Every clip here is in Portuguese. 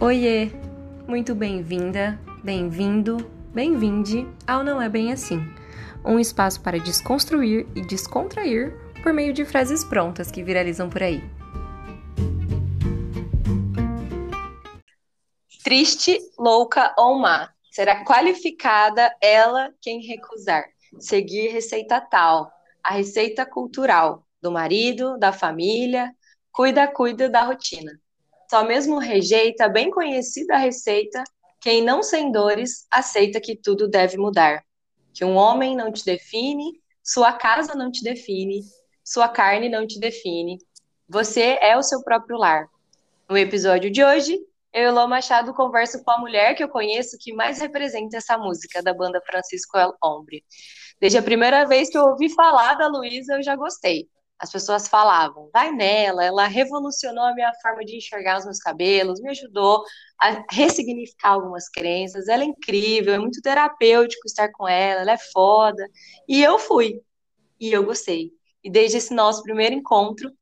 Oiê! Muito bem-vinda, bem-vindo, bem-vinde ao Não É Bem Assim um espaço para desconstruir e descontrair por meio de frases prontas que viralizam por aí. Triste, louca ou má, será qualificada ela quem recusar seguir receita tal, a receita cultural do marido, da família, cuida, cuida da rotina. Só mesmo rejeita bem conhecida receita quem não sem dores aceita que tudo deve mudar. Que um homem não te define, sua casa não te define, sua carne não te define. Você é o seu próprio lar. No episódio de hoje, eu e Lô Machado converso com a mulher que eu conheço que mais representa essa música da banda Francisco El Hombre. Desde a primeira vez que eu ouvi falar da Luísa, eu já gostei as pessoas falavam, vai nela, ela revolucionou a minha forma de enxergar os meus cabelos, me ajudou a ressignificar algumas crenças, ela é incrível, é muito terapêutico estar com ela, ela é foda. E eu fui, e eu gostei. E desde esse nosso primeiro encontro,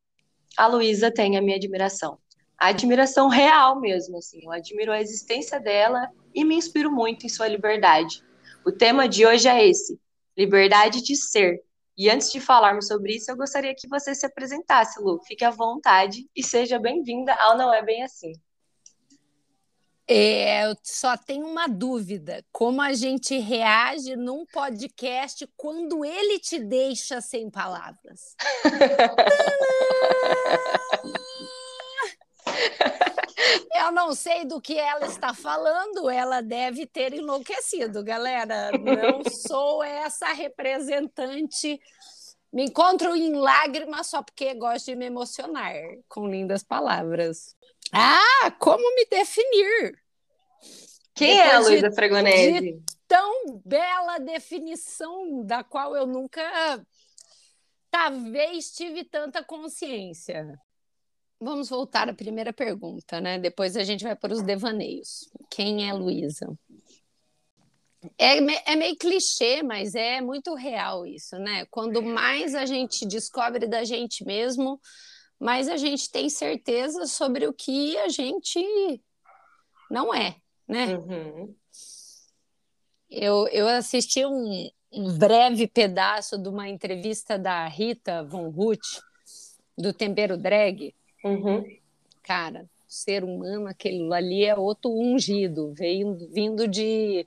a Luísa tem a minha admiração. A admiração real mesmo, assim, eu admiro a existência dela e me inspiro muito em sua liberdade. O tema de hoje é esse: liberdade de ser, e antes de falarmos sobre isso, eu gostaria que você se apresentasse, Lu. Fique à vontade e seja bem-vinda ao Não É Bem Assim. É, eu só tenho uma dúvida: como a gente reage num podcast quando ele te deixa sem palavras? Eu não sei do que ela está falando, ela deve ter enlouquecido, galera. Não sou essa representante. Me encontro em lágrimas só porque gosto de me emocionar com lindas palavras. Ah, como me definir? Quem Depois é a Luísa Fregonese? De tão bela definição da qual eu nunca talvez tive tanta consciência. Vamos voltar à primeira pergunta, né? Depois a gente vai para os devaneios. Quem é Luísa? É, é, meio clichê, mas é muito real isso, né? Quando mais a gente descobre da gente mesmo, mais a gente tem certeza sobre o que a gente não é, né? Uhum. Eu, eu assisti um, um breve pedaço de uma entrevista da Rita Von Ruth, do Tempero Drag, Uhum. Cara, ser humano, aquele ali é outro ungido, veio vindo de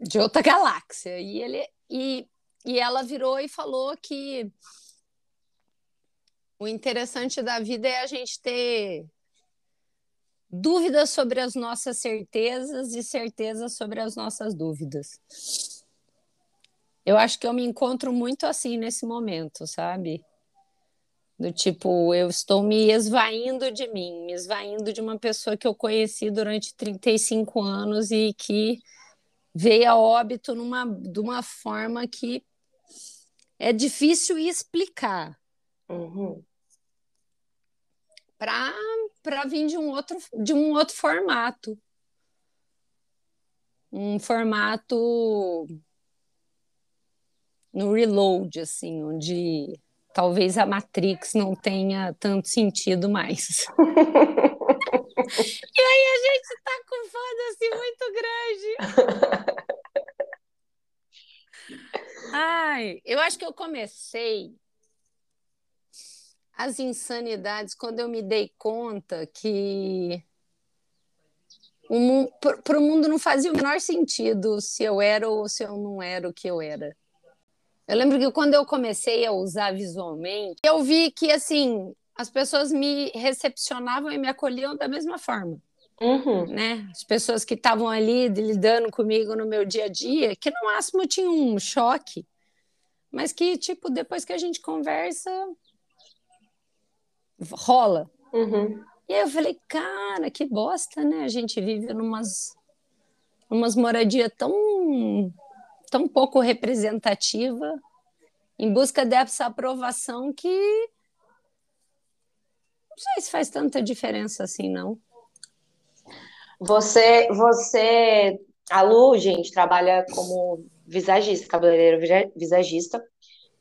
de outra galáxia. E ele e, e ela virou e falou que o interessante da vida é a gente ter dúvidas sobre as nossas certezas e certezas sobre as nossas dúvidas. Eu acho que eu me encontro muito assim nesse momento, sabe? Do tipo, eu estou me esvaindo de mim, me esvaindo de uma pessoa que eu conheci durante 35 anos e que veio a óbito numa, de uma forma que é difícil explicar. Uhum. Para vir de um, outro, de um outro formato. Um formato no reload, assim, onde talvez a Matrix não tenha tanto sentido mais. e aí a gente tá com foda-se muito grande. Ai, eu acho que eu comecei as insanidades quando eu me dei conta que para o mundo não fazia o menor sentido se eu era ou se eu não era o que eu era. Eu lembro que quando eu comecei a usar visualmente, eu vi que assim as pessoas me recepcionavam e me acolhiam da mesma forma. Uhum. Né? As pessoas que estavam ali lidando comigo no meu dia a dia, que no máximo tinham um choque, mas que, tipo, depois que a gente conversa, rola. Uhum. E aí eu falei, cara, que bosta, né? A gente vive numas, numas moradias tão tão pouco representativa, em busca dessa aprovação que não sei se faz tanta diferença assim, não. Você, você, a Lu, gente, trabalha como visagista, cabeleireiro visagista.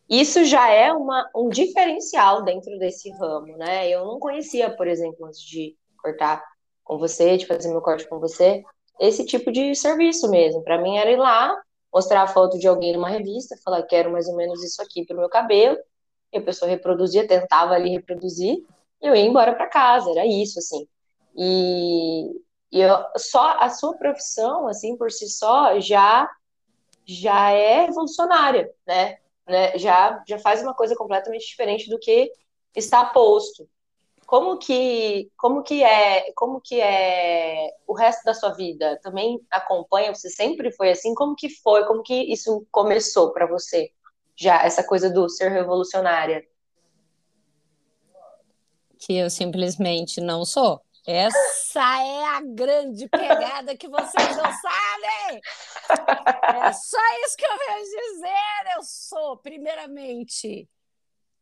Isso já é uma, um diferencial dentro desse ramo, né? Eu não conhecia, por exemplo, antes de cortar com você, de fazer meu corte com você. Esse tipo de serviço mesmo. Para mim era ir lá, mostrar a foto de alguém numa revista, falar quero mais ou menos isso aqui pro meu cabelo, e a pessoa reproduzia, tentava ali reproduzir, e eu ia embora para casa, era isso, assim. E, e eu, só a sua profissão, assim, por si só, já já é revolucionária, né? né? Já, já faz uma coisa completamente diferente do que está posto. Como que, como que é, como que é o resto da sua vida? Também acompanha? Você sempre foi assim? Como que foi? Como que isso começou para você? Já essa coisa do ser revolucionária? Que eu simplesmente não sou. Essa é a grande pegada que vocês não sabem. É só isso que eu venho dizer. Eu sou, primeiramente,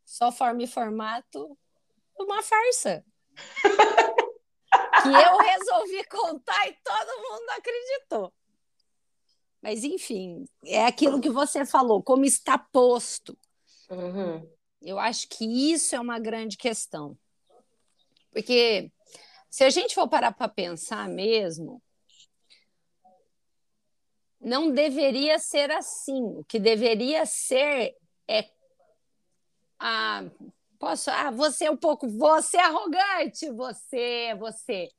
só forma e formato uma farsa. que eu resolvi contar e todo mundo acreditou. Mas, enfim, é aquilo que você falou, como está posto. Uhum. Eu acho que isso é uma grande questão. Porque se a gente for parar para pensar mesmo, não deveria ser assim. O que deveria ser é a posso, ah, você é um pouco, você é arrogante, você, você.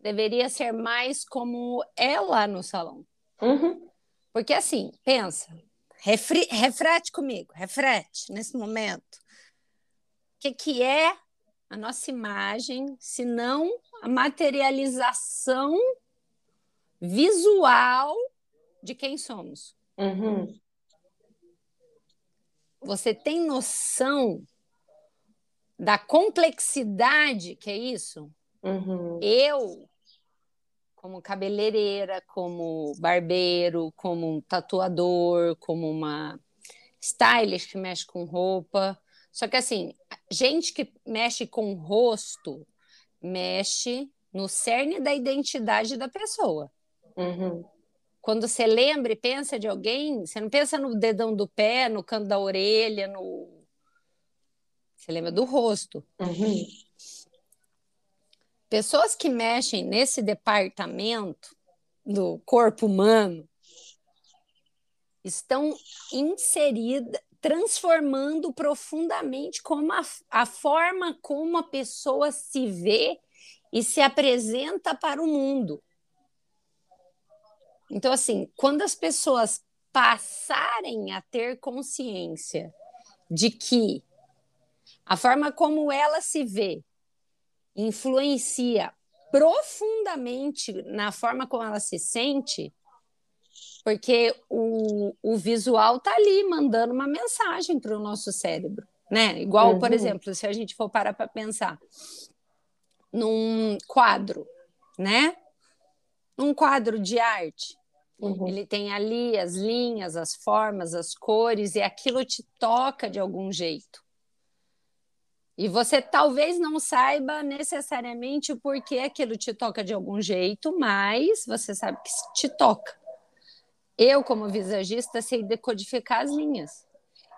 Deveria ser mais como ela no salão. Uhum. Porque assim, pensa, refri, refrete comigo, refrete nesse momento. O que, que é a nossa imagem, se não a materialização visual de quem somos. Uhum. Você tem noção da complexidade que é isso? Uhum. Eu, como cabeleireira, como barbeiro, como um tatuador, como uma stylist que mexe com roupa, só que assim, gente que mexe com o rosto mexe no cerne da identidade da pessoa. Uhum. Quando você lembra e pensa de alguém, você não pensa no dedão do pé, no canto da orelha, no. Você lembra do rosto. Uhum. Pessoas que mexem nesse departamento do corpo humano estão inseridas, transformando profundamente como a, a forma como a pessoa se vê e se apresenta para o mundo. Então, assim, quando as pessoas passarem a ter consciência de que a forma como ela se vê influencia profundamente na forma como ela se sente, porque o, o visual está ali mandando uma mensagem para o nosso cérebro, né? Igual, uhum. por exemplo, se a gente for parar para pensar num quadro, né? Um quadro de arte. Uhum. Ele tem ali as linhas, as formas, as cores, e aquilo te toca de algum jeito. E você talvez não saiba necessariamente o porquê aquilo te toca de algum jeito, mas você sabe que te toca. Eu, como visagista, sei decodificar as linhas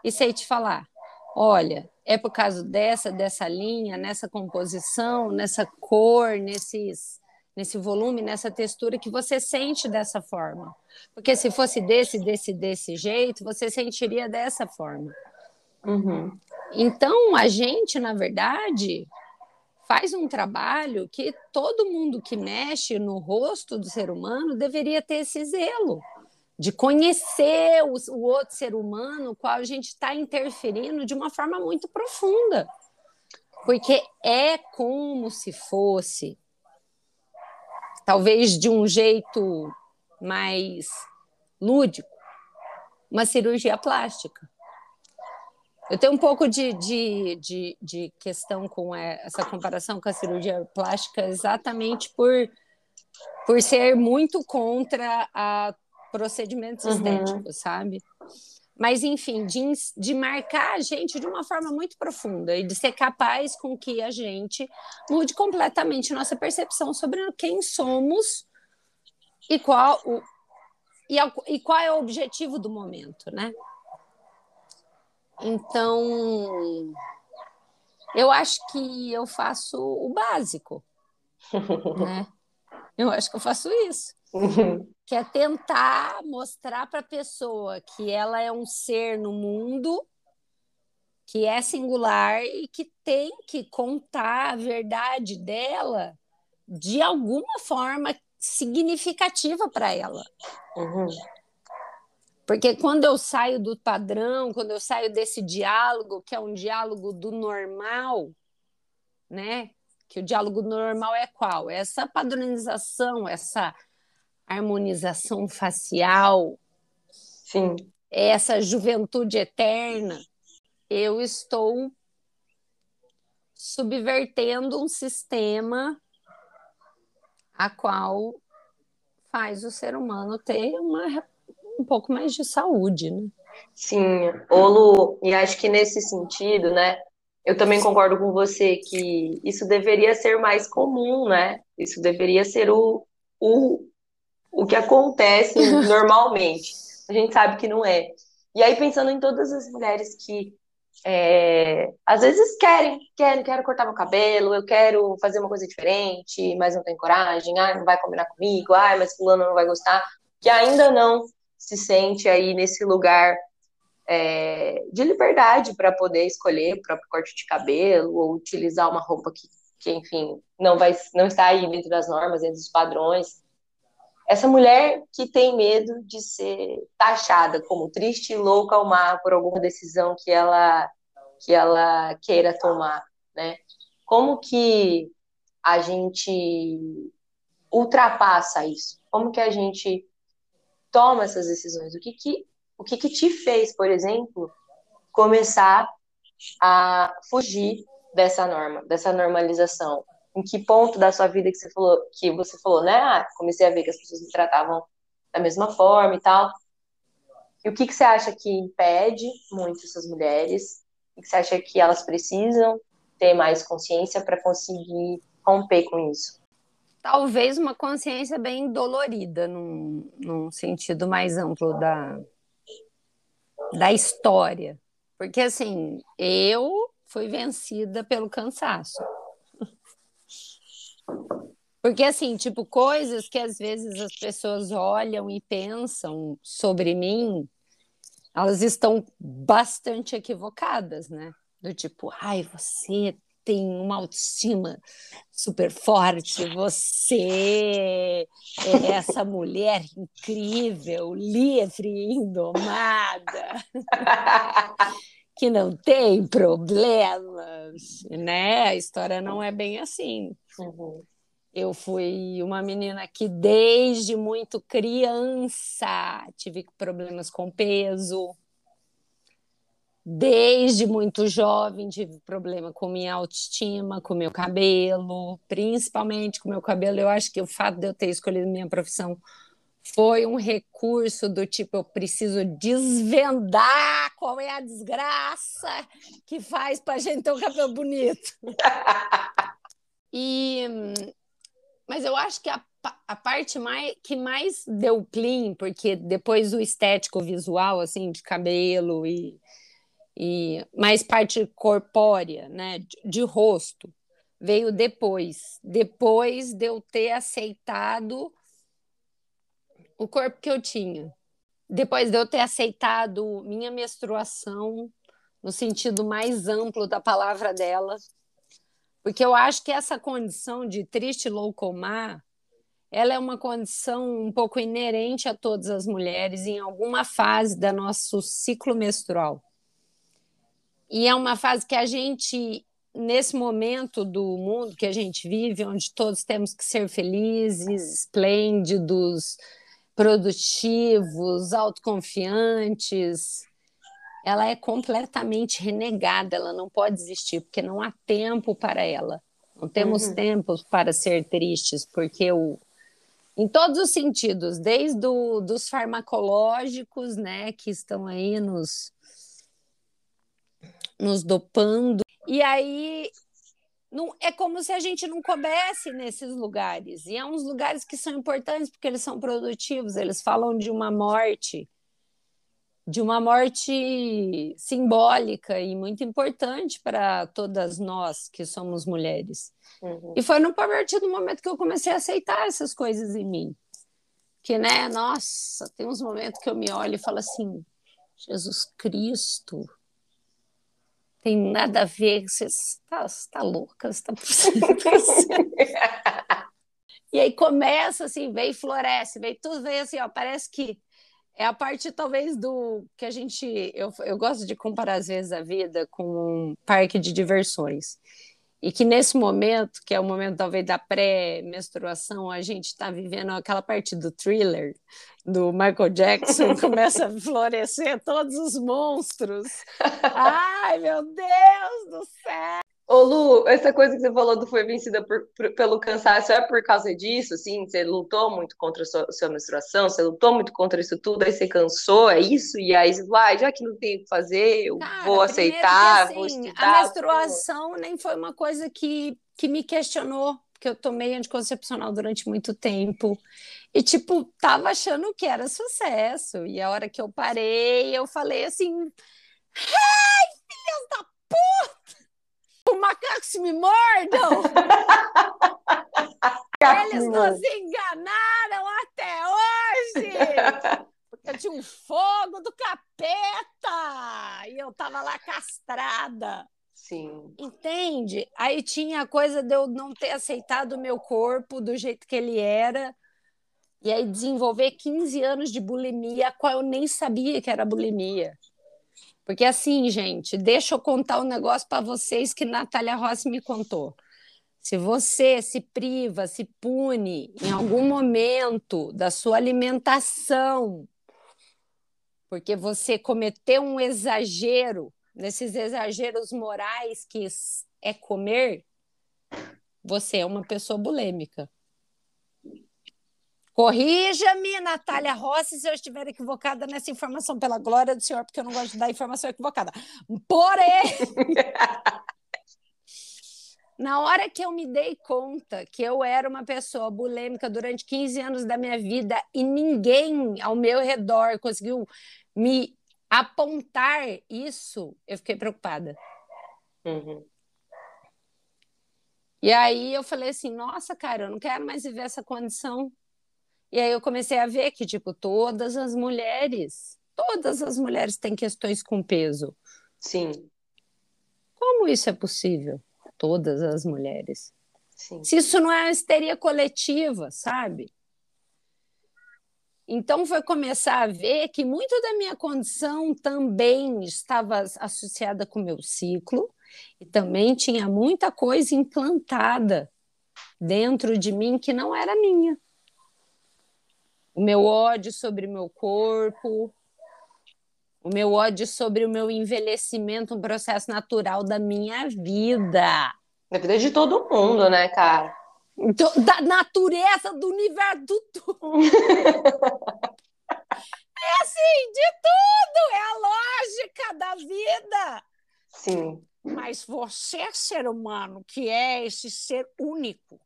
e sei te falar: olha, é por causa dessa, dessa linha, nessa composição, nessa cor, nesses, nesse volume, nessa textura que você sente dessa forma. Porque se fosse desse, desse, desse jeito, você sentiria dessa forma. Uhum. Então, a gente, na verdade, faz um trabalho que todo mundo que mexe no rosto do ser humano deveria ter esse zelo de conhecer o, o outro ser humano, o qual a gente está interferindo de uma forma muito profunda. Porque é como se fosse, talvez de um jeito mais lúdico, uma cirurgia plástica. Eu tenho um pouco de, de, de, de, questão com essa comparação com a cirurgia plástica, exatamente por, por ser muito contra a procedimentos uhum. estéticos, sabe? Mas, enfim, de, de marcar a gente de uma forma muito profunda e de ser capaz com que a gente mude completamente nossa percepção sobre quem somos e qual, o, e, e qual é o objetivo do momento, né? Então, eu acho que eu faço o básico. né? Eu acho que eu faço isso. que é tentar mostrar para a pessoa que ela é um ser no mundo que é singular e que tem que contar a verdade dela de alguma forma significativa para ela. Uhum. Porque quando eu saio do padrão, quando eu saio desse diálogo, que é um diálogo do normal, né? Que o diálogo normal é qual? Essa padronização, essa harmonização facial, Sim. essa juventude eterna. Eu estou subvertendo um sistema a qual faz o ser humano ter uma, um pouco mais de saúde, né? Sim, ô Lu, e acho que nesse sentido, né, eu também concordo com você que isso deveria ser mais comum, né? Isso deveria ser o, o, o que acontece normalmente. A gente sabe que não é. E aí, pensando em todas as mulheres que é, às vezes querem, querem, quero cortar meu cabelo, eu quero fazer uma coisa diferente, mas não tem coragem, ah, não vai combinar comigo, ah, mas fulano não vai gostar, que ainda não se sente aí nesse lugar é, de liberdade para poder escolher o próprio corte de cabelo ou utilizar uma roupa que, que, enfim, não vai, não está aí dentro das normas, dentro dos padrões. Essa mulher que tem medo de ser taxada como triste, louca ou má por alguma decisão que ela que ela queira tomar, né? Como que a gente ultrapassa isso? Como que a gente toma essas decisões? O que que o que que te fez, por exemplo, começar a fugir dessa norma, dessa normalização? em que ponto da sua vida que você falou, que você falou, né? Ah, comecei a ver que as pessoas me tratavam da mesma forma e tal. E o que, que você acha que impede muito essas mulheres? O que você acha que elas precisam ter mais consciência para conseguir romper com isso? Talvez uma consciência bem dolorida, num, num sentido mais amplo da, da história. Porque, assim, eu fui vencida pelo cansaço. Porque, assim, tipo, coisas que às vezes as pessoas olham e pensam sobre mim, elas estão bastante equivocadas, né? Do tipo, ai, você tem uma autoestima super forte, você é essa mulher incrível, livre, indomada, que não tem problemas, né? A história não é bem assim. Uhum. Eu fui uma menina que, desde muito criança, tive problemas com peso. Desde muito jovem, tive problema com minha autoestima, com meu cabelo, principalmente com meu cabelo. Eu acho que o fato de eu ter escolhido minha profissão foi um recurso do tipo: eu preciso desvendar qual é a desgraça que faz para a gente ter um cabelo bonito. e mas eu acho que a, a parte mais, que mais deu clean, porque depois o estético visual, assim, de cabelo e, e mais parte corpórea, né, de, de rosto, veio depois. Depois de eu ter aceitado o corpo que eu tinha. Depois de eu ter aceitado minha menstruação, no sentido mais amplo da palavra dela, porque eu acho que essa condição de triste loucomar, ela é uma condição um pouco inerente a todas as mulheres em alguma fase da nosso ciclo menstrual. E é uma fase que a gente, nesse momento do mundo que a gente vive, onde todos temos que ser felizes, esplêndidos, produtivos, autoconfiantes, ela é completamente renegada, ela não pode existir, porque não há tempo para ela. Não temos uhum. tempo para ser tristes, porque o, em todos os sentidos, desde o, dos farmacológicos, né, que estão aí nos, nos dopando, e aí não, é como se a gente não coubesse nesses lugares. E é uns lugares que são importantes porque eles são produtivos, eles falam de uma morte de uma morte simbólica e muito importante para todas nós que somos mulheres. Uhum. E foi no partir do momento que eu comecei a aceitar essas coisas em mim. Que, né, nossa, tem uns momentos que eu me olho e falo assim: Jesus Cristo, tem nada a ver, você está tá louca, você está E aí começa assim, vem floresce, vem tudo, vem assim, ó, parece que é a parte talvez do que a gente eu, eu gosto de comparar às vezes a vida com um parque de diversões e que nesse momento que é o momento talvez da pré-menstruação a gente está vivendo aquela parte do thriller do Michael Jackson começa a florescer todos os monstros. Ai meu Deus do céu Ô Lu, essa coisa que você falou do foi vencida por, por, pelo cansaço é por causa disso, assim? Você lutou muito contra a sua, sua, menstruação, você lutou muito contra isso tudo, aí você cansou, é isso? E aí você vai, ah, já que não tem o que fazer, eu Cara, vou aceitar, que, assim, vou estudar. A menstruação nem foi uma coisa que, que me questionou, porque eu tomei anticoncepcional durante muito tempo. E, tipo, tava achando que era sucesso. E a hora que eu parei, eu falei assim: Hey, filhas da puta! Os macacos me mordam! Eles nos enganaram até hoje! Porque eu tinha um fogo do capeta! E eu tava lá castrada. Sim. Entende? Aí tinha a coisa de eu não ter aceitado o meu corpo do jeito que ele era. E aí desenvolver 15 anos de bulimia, a qual eu nem sabia que era bulimia. Porque assim, gente, deixa eu contar um negócio para vocês que Natália Rossi me contou. Se você se priva, se pune em algum momento da sua alimentação, porque você cometeu um exagero, nesses exageros morais que é comer, você é uma pessoa bulêmica. Corrija-me, Natália Rossi, se eu estiver equivocada nessa informação, pela glória do Senhor, porque eu não gosto de dar informação equivocada. Porém, na hora que eu me dei conta que eu era uma pessoa bulêmica durante 15 anos da minha vida e ninguém ao meu redor conseguiu me apontar isso, eu fiquei preocupada. Uhum. E aí eu falei assim: nossa, cara, eu não quero mais viver essa condição. E aí eu comecei a ver que, tipo, todas as mulheres, todas as mulheres têm questões com peso. Sim. Como isso é possível? Todas as mulheres. Sim. Se isso não é uma histeria coletiva, sabe? Então foi começar a ver que muito da minha condição também estava associada com o meu ciclo e também tinha muita coisa implantada dentro de mim que não era minha o meu ódio sobre o meu corpo, o meu ódio sobre o meu envelhecimento, um processo natural da minha vida. Da vida de todo mundo, né, cara? Então, da natureza do universo do tudo. é assim, de tudo, é a lógica da vida. Sim. Mas você, ser humano, que é esse ser único,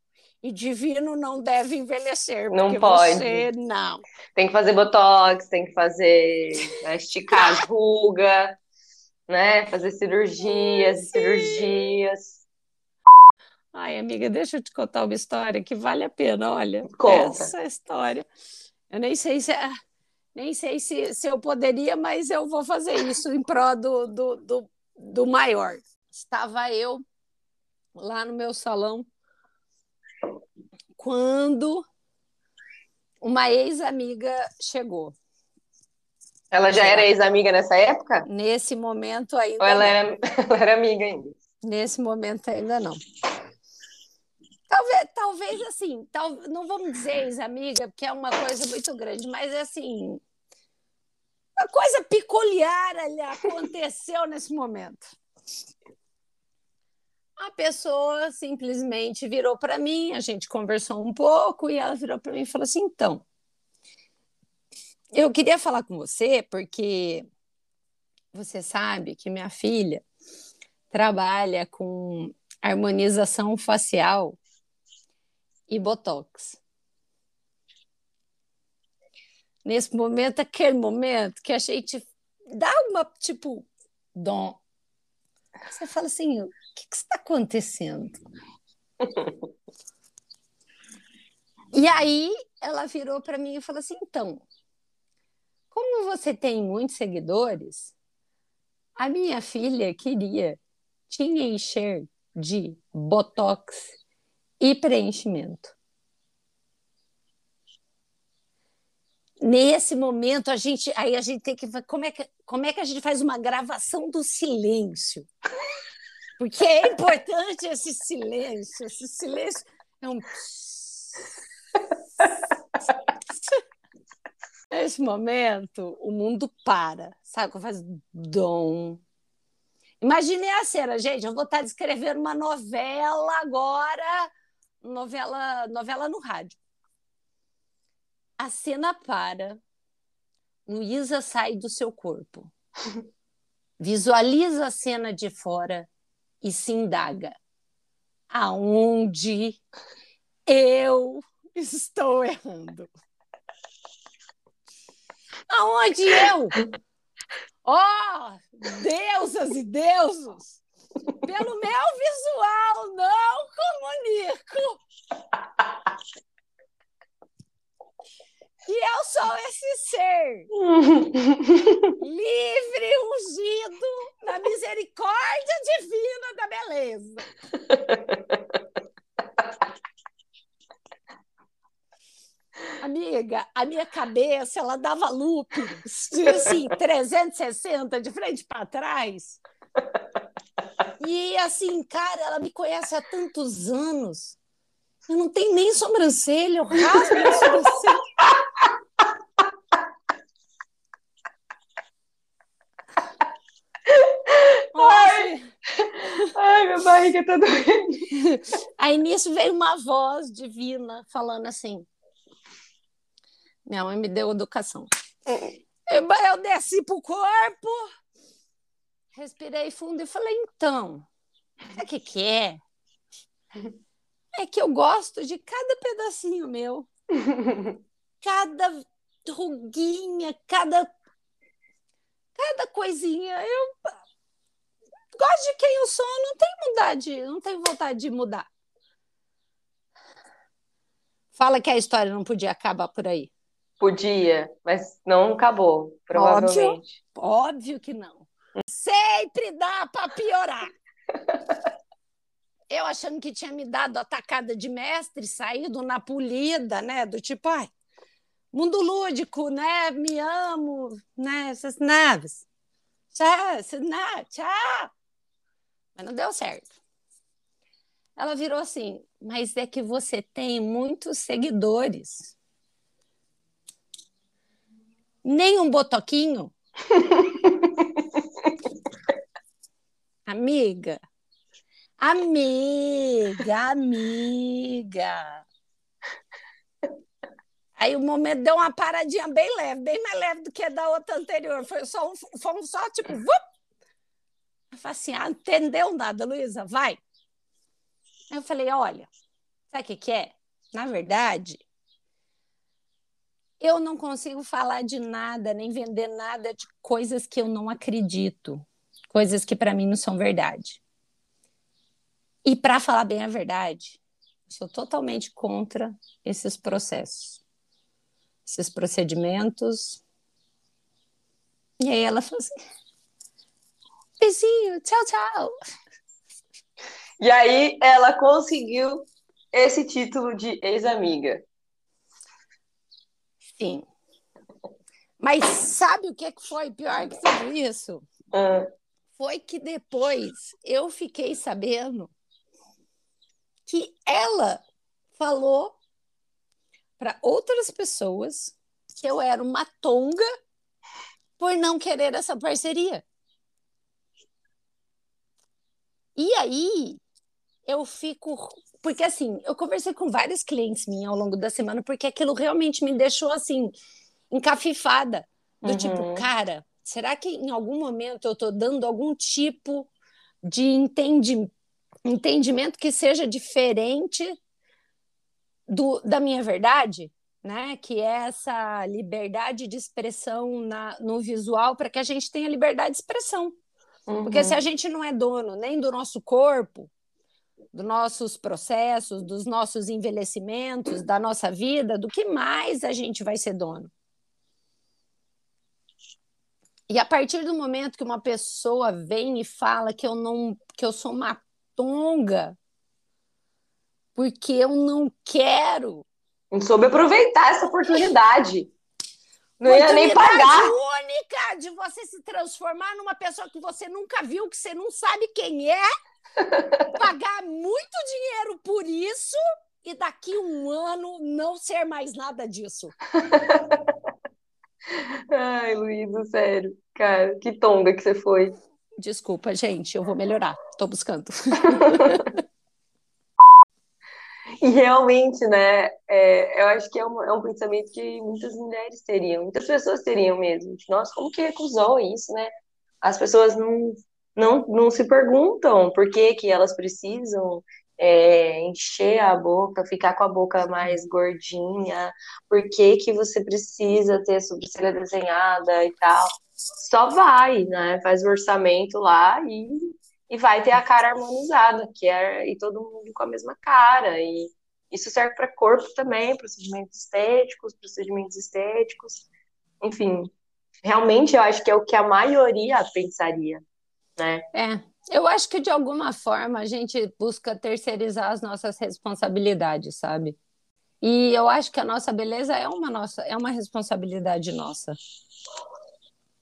e divino não deve envelhecer. Não pode. Você não. Tem que fazer botox, tem que fazer né, esticar as rugas, né? Fazer cirurgias, cirurgias. Ai, amiga, deixa eu te contar uma história que vale a pena, olha. Conta. Essa história. Eu nem sei se é, nem sei se, se eu poderia, mas eu vou fazer isso em prol do, do, do, do maior. Estava eu lá no meu salão quando uma ex-amiga chegou. Ela já era ex-amiga nessa época? Nesse momento ainda. Ou ela era, ela era amiga ainda? Nesse momento ainda não. Talvez, talvez assim, tal, não vamos dizer ex-amiga, porque é uma coisa muito grande, mas assim, uma coisa peculiar ali aconteceu nesse momento. A pessoa simplesmente virou para mim, a gente conversou um pouco e ela virou para mim e falou assim: então, eu queria falar com você porque você sabe que minha filha trabalha com harmonização facial e botox. Nesse momento, aquele momento que a gente dá uma, tipo, dom. Você fala assim, o que está acontecendo? e aí ela virou para mim e falou assim, então, como você tem muitos seguidores, a minha filha queria te encher de botox e preenchimento. Nesse momento, a gente, aí a gente tem que como é que como é que a gente faz uma gravação do silêncio? Porque é importante esse silêncio, esse silêncio é um Nesse momento, o mundo para, sabe? Faz dom. Imagine a cena, gente. Eu vou estar descrevendo uma novela agora, novela, novela no rádio. A cena para, Luísa sai do seu corpo, visualiza a cena de fora e se indaga: aonde eu estou errando? Aonde eu? Ó, oh, deusas e deuses, pelo meu visual não comunico. E eu sou esse ser livre, ungido na misericórdia divina da beleza. Amiga, a minha cabeça, ela dava loopings, assim, 360, de frente para trás. E assim, cara, ela me conhece há tantos anos. Eu não tenho nem sobrancelha, eu rasgo a sobrancelha. Ai, ai, minha barriga tá doendo. Aí nisso veio uma voz divina falando assim: minha mãe me deu educação. Eu desci pro corpo, respirei fundo e falei, então, o que que é? É que eu gosto de cada pedacinho meu. Cada ruguinha, cada cada coisinha. Eu gosto de quem eu sou, não tenho vontade, não tenho vontade de mudar. Fala que a história não podia acabar por aí. Podia, mas não acabou, provavelmente. Óbvio, óbvio que não. Sempre dá para piorar. Eu achando que tinha me dado atacada de mestre, saído na polida, né? Do tipo, ai, mundo lúdico, né? Me amo, né? Essas naves. Tchau, tchau. Mas não deu certo. Ela virou assim, mas é que você tem muitos seguidores nem um botoquinho? amiga, amiga, amiga. Aí o momento deu uma paradinha bem leve, bem mais leve do que da outra anterior. Foi só um, foi um só tipo, vup! Eu falei assim, ah, entendeu nada, Luísa, vai. Eu falei, olha, sabe o que, que é? Na verdade, eu não consigo falar de nada, nem vender nada de coisas que eu não acredito, coisas que para mim não são verdade. E para falar bem a verdade, sou totalmente contra esses processos, esses procedimentos. E aí ela falou assim: beijinho, tchau, tchau. E aí ela conseguiu esse título de ex-amiga. Sim. Mas sabe o que foi pior que tudo isso? Ah. Foi que depois eu fiquei sabendo que ela falou para outras pessoas que eu era uma tonga por não querer essa parceria. E aí eu fico porque assim, eu conversei com vários clientes minhas ao longo da semana, porque aquilo realmente me deixou assim, encafifada. Do tipo, uhum. tipo, cara, será que em algum momento eu estou dando algum tipo de entendi entendimento que seja diferente do, da minha verdade? né? Que é essa liberdade de expressão na, no visual para que a gente tenha liberdade de expressão. Uhum. Porque se a gente não é dono nem do nosso corpo, dos nossos processos, dos nossos envelhecimentos, da nossa vida, do que mais a gente vai ser dono? E a partir do momento que uma pessoa vem e fala que eu não, que eu sou uma tonga, porque eu não quero. Não soube aproveitar essa oportunidade. Não ia nem pagar. única de você se transformar numa pessoa que você nunca viu, que você não sabe quem é, pagar muito dinheiro por isso e daqui um ano não ser mais nada disso. Ai, Luísa, sério. Cara, que tonga que você foi. Desculpa, gente, eu vou melhorar. Tô buscando. E realmente, né, é, eu acho que é um, é um pensamento que muitas mulheres teriam, muitas pessoas teriam mesmo. Nossa, como que recusou isso, né? As pessoas não, não, não se perguntam por que, que elas precisam é, encher a boca, ficar com a boca mais gordinha, por que, que você precisa ter sobrancelha desenhada e tal. Só vai, né? Faz o orçamento lá e e vai ter a cara harmonizada, que é e todo mundo com a mesma cara. E isso serve para corpo também, procedimentos estéticos, procedimentos estéticos, enfim. Realmente eu acho que é o que a maioria pensaria, né? É. Eu acho que de alguma forma a gente busca terceirizar as nossas responsabilidades, sabe? E eu acho que a nossa beleza é uma nossa, é uma responsabilidade nossa.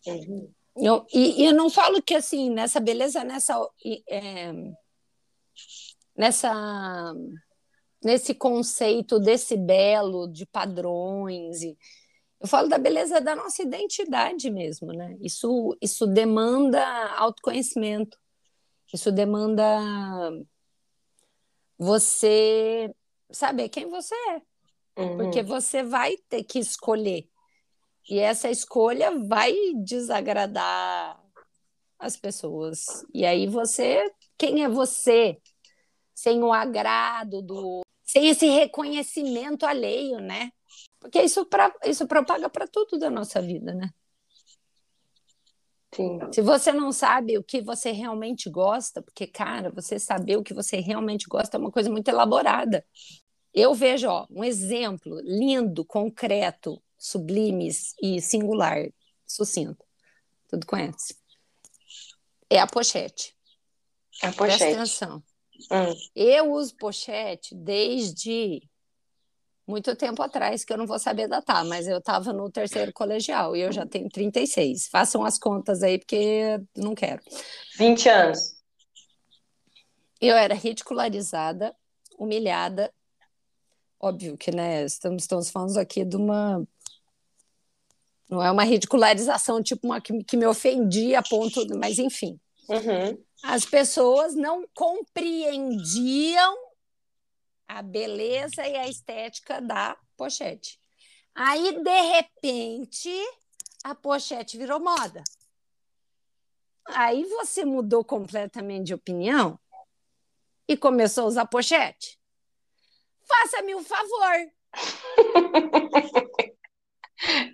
Uhum. Eu, e, e, eu não falo que assim, nessa beleza, nessa, é, nessa nesse conceito desse belo, de padrões. E, eu falo da beleza da nossa identidade mesmo, né? Isso, isso demanda autoconhecimento, isso demanda você saber quem você é, uhum. porque você vai ter que escolher e essa escolha vai desagradar as pessoas. E aí você, quem é você? Sem o agrado do, sem esse reconhecimento alheio, né? Porque isso, pra, isso propaga para tudo da nossa vida, né? Sim. Se você não sabe o que você realmente gosta, porque, cara, você saber o que você realmente gosta é uma coisa muito elaborada. Eu vejo ó, um exemplo lindo, concreto, sublimes e singular, sucinto. Tudo conhece. É a pochete. A pochete. Presta atenção. Hum. Eu uso pochete desde muito tempo atrás, que eu não vou saber datar, mas eu estava no terceiro colegial e eu já tenho 36. Façam as contas aí, porque não quero. 20 anos. Eu era ridicularizada, humilhada. Óbvio que, né, estamos, estamos falando aqui de uma não é uma ridicularização, tipo uma que, que me ofendia a ponto, mas enfim. Uhum. As pessoas não compreendiam a beleza e a estética da pochete. Aí, de repente, a pochete virou moda. Aí você mudou completamente de opinião e começou a usar pochete. Faça-me um favor.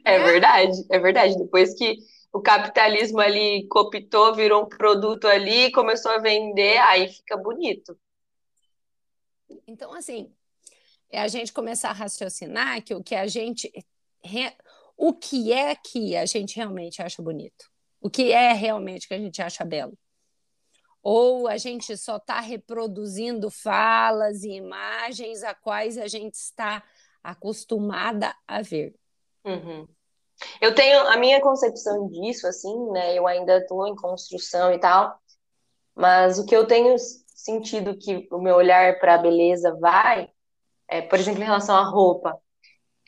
É verdade, é verdade. Depois que o capitalismo ali copitou, virou um produto ali, começou a vender, aí fica bonito. Então, assim, é a gente começar a raciocinar que o que a gente. O que é que a gente realmente acha bonito? O que é realmente que a gente acha belo? Ou a gente só está reproduzindo falas e imagens a quais a gente está acostumada a ver? Uhum. Eu tenho a minha concepção disso, assim, né? Eu ainda estou em construção e tal, mas o que eu tenho sentido que o meu olhar para a beleza vai, é, por exemplo, em relação à roupa.